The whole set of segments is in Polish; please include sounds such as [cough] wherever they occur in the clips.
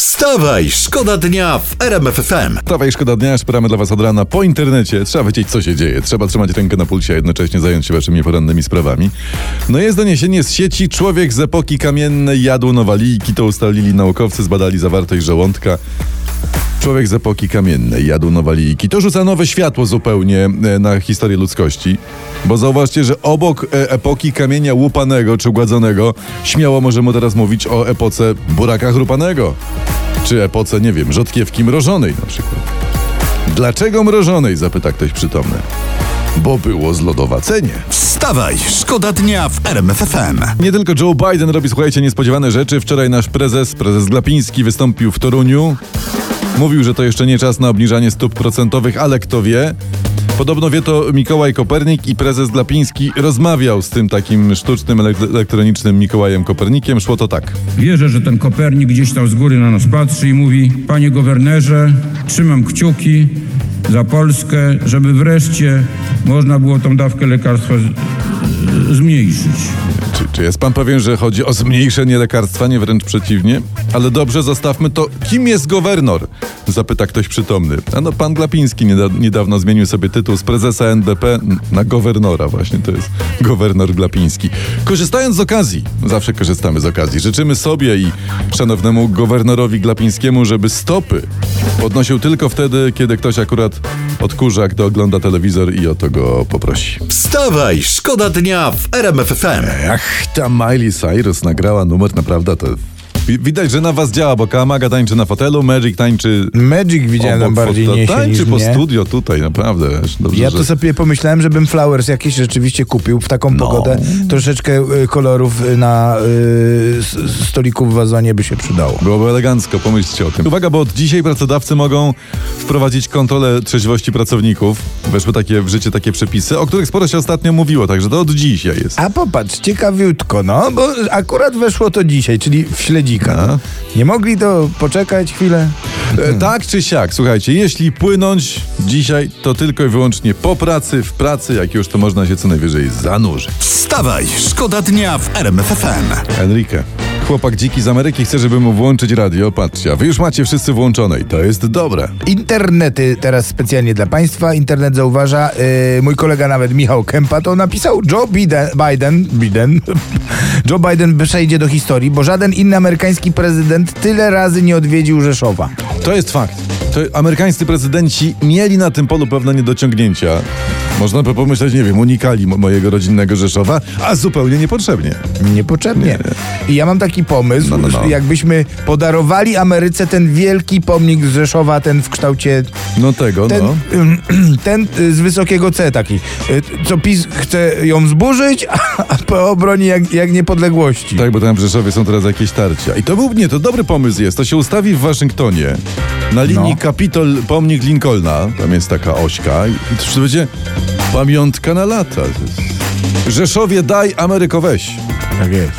Wstawaj, szkoda dnia w RMF FM. I szkoda dnia, szperamy dla was od rana po internecie. Trzeba wiedzieć, co się dzieje. Trzeba trzymać rękę na pulsie, a jednocześnie zająć się waszymi porannymi sprawami. No jest doniesienie z sieci. Człowiek z epoki kamiennej jadł nowaliki. To ustalili naukowcy, zbadali zawartość żołądka. Człowiek z epoki kamiennej jadł nowaliki. To rzuca nowe światło zupełnie e, na historię ludzkości. Bo zauważcie, że obok e, epoki kamienia łupanego czy gładzonego śmiało możemy teraz mówić o epoce buraka chrupanego. Czy epoce, nie wiem, rzodkiewki mrożonej na przykład. Dlaczego mrożonej? zapyta ktoś przytomny. Bo było zlodowacenie. Wstawaj, szkoda dnia w RMF FM. Nie tylko Joe Biden robi, słuchajcie, niespodziewane rzeczy. Wczoraj nasz prezes, prezes Glapiński wystąpił w Toruniu. Mówił, że to jeszcze nie czas na obniżanie stóp procentowych, ale kto wie. Podobno wie to Mikołaj Kopernik i prezes Glapiński rozmawiał z tym takim sztucznym elek- elektronicznym Mikołajem Kopernikiem. Szło to tak. Wierzę, że ten Kopernik gdzieś tam z góry na nas patrzy i mówi: Panie guwernerze, trzymam kciuki za Polskę, żeby wreszcie można było tą dawkę lekarstwa zmniejszyć. Czy, jest pan pewien, że chodzi o zmniejszenie lekarstwa, nie wręcz przeciwnie? Ale dobrze, zostawmy to. Kim jest gowernor? Zapyta ktoś przytomny. A no, pan Glapiński nieda- niedawno zmienił sobie tytuł z prezesa NBP na gowernora. Właśnie to jest gowernor Glapiński. Korzystając z okazji, zawsze korzystamy z okazji, życzymy sobie i szanownemu gowernorowi Glapińskiemu, żeby stopy podnosił tylko wtedy, kiedy ktoś akurat odkurza, gdy ogląda telewizor i o to go poprosi. Wstawaj, szkoda dnia w RMF FM. Ach, Та Майли Сайрус награва номер на правдата. Wi- Widać, że na was działa, bo Kamaga tańczy na fotelu, Magic tańczy... Magic widziałem tam obok bardziej fotela. niesie Tańczy po mnie. studio tutaj, naprawdę. wiesz, Dobrze, Ja że... to sobie pomyślałem, żebym flowers jakieś rzeczywiście kupił w taką No. pogodę. Troszeczkę y, kolorów na y, stoliku w wazonie by się przydało. Byłoby elegancko, pomyślcie o tym. Uwaga, bo od dzisiaj pracodawcy mogą wprowadzić kontrolę trzeźwości pracowników. Weszły takie w życie takie przepisy, o których sporo się ostatnio mówiło, także to od dzisiaj jest. A popatrz, ciekawiutko, no, bo akurat weszło to dzisiaj, czyli w Nie mogli to poczekać chwilę? E, Tak czy siak, słuchajcie, jeśli płynąć dzisiaj, to tylko i wyłącznie po pracy, w pracy, jak już to można się co najwyżej zanurzyć. Wstawaj, szkoda dnia w RMF FM. Enrique. Chłopak dziki z Ameryki chce, żeby mu włączyć radio. Patrzcie, a wy już macie wszyscy włączone i to jest dobre. Internety teraz specjalnie dla Państwa. Internet zauważa, yy, mój kolega nawet Michał Kępa to napisał, Joe Biden, Biden, Biden, [laughs] Joe Biden przejdzie do historii, bo żaden inny amerykański prezydent tyle razy nie odwiedził Rzeszowa. To jest fakt. To amerykańscy prezydenci mieli na tym polu pewne niedociągnięcia. Można by pomyśleć, nie wiem, unikali mo- mojego rodzinnego Rzeszowa, a zupełnie niepotrzebnie. Niepotrzebnie. I ja mam taki pomysł, No, no, no. jakbyśmy podarowali Ameryce ten wielki pomnik z Rzeszowa, ten w kształcie No tego, ten, no. [clears throat] ten y, z wysokiego C taki, y, co PiS chce ją zburzyć, a a PO broni jak, jak niepodległości. Tak, bo tam w Rzeszowie są teraz jakieś tarcia. I to był, nie, to dobry pomysł jest. To się ustawi w Waszyngtonie na linii No. Kapitol, pomnik Lincolna. Tam jest taka ośka i to będzie pamiątka na lata. Rzeszowie daj, Ameryko weź. Tak jest.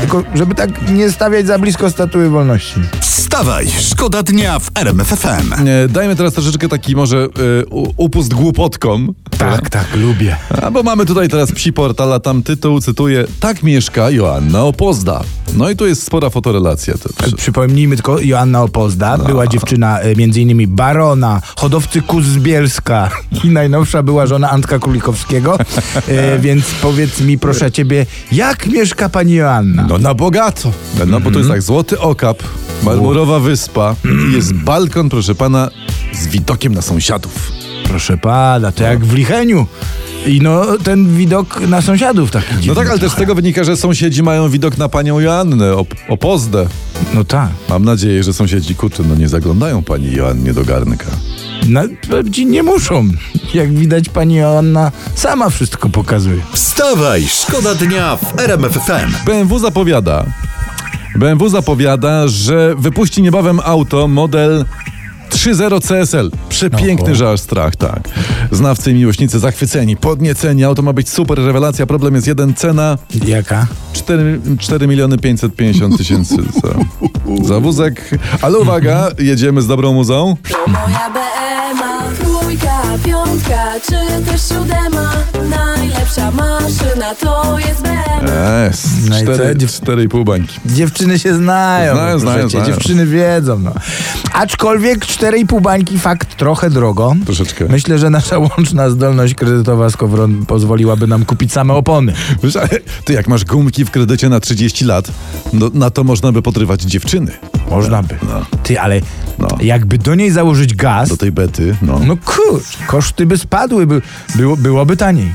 Tylko, żeby tak nie stawiać za blisko statuły wolności. Wstawaj, szkoda dnia w RMF FM. E, Dajmy teraz troszeczkę taki może u- upust głupotkom. Tak, tak, lubię. A bo mamy tutaj teraz psi portala, tam tytuł, cytuję, tak mieszka Joanna Opozda. No i tu jest spora fotorelacja. To, Przypomnijmy tylko, Joanna Opozda była dziewczyna e, innymi barona, hodowcy kóz z Bielska [laughs] i najnowsza była żona Antka Królikowskiego, e, [laughs] więc powiedz mi proszę ciebie, jak mieszka pani Joanna? no na bogato. No bo to jest tak, złoty okap, marmurowa wyspa i jest balkon, proszę pana, z widokiem na sąsiadów. Proszę pana, to jak w Licheniu. I no, ten widok na sąsiadów taki dziwny. No tak, ale też z tego wynika, że sąsiedzi mają widok na panią Joannę, op- Opozdę. No tak. Mam nadzieję, że sąsiedzi, kurczę, no nie zaglądają pani Joannie do garnka. No, nie muszą. Jak widać, pani Joanna sama wszystko pokazuje. Wstawaj, szkoda dnia w RMF FM. BMW zapowiada BMW zapowiada, że wypuści niebawem auto model 3.0 CSL. Przepiękny, aż strach, tak. Znawcy i miłośnicy zachwyceni, podnieceni. Auto ma być super rewelacja. Problem jest jeden, cena Jaka? 4, 4 miliony 550 tysięcy za, za wózek. Ale uwaga, jedziemy z dobrą muzą. To moja BMA, trójka, piątka, czy też siódema Najlepsza maszyna to jest No i co? 4, 4,5 bańki. Dziewczyny się znają. Znają, no, znają, znają. Dziewczyny wiedzą. No. Aczkolwiek 4,5 bańki fakt trochę drogo. Troszeczkę. Myślę, że nasza łączna zdolność kredytowa z Kowron pozwoliłaby nam kupić same opony. Wiesz, ale ty jak masz gumki w kredycie na 30 lat, no, na to można by podrywać dziewczyny. Można by. No. Ty, ale No. jakby do niej założyć gaz, Do tej bety, no. no kurcz, koszty by spadły, by, było, byłoby taniej.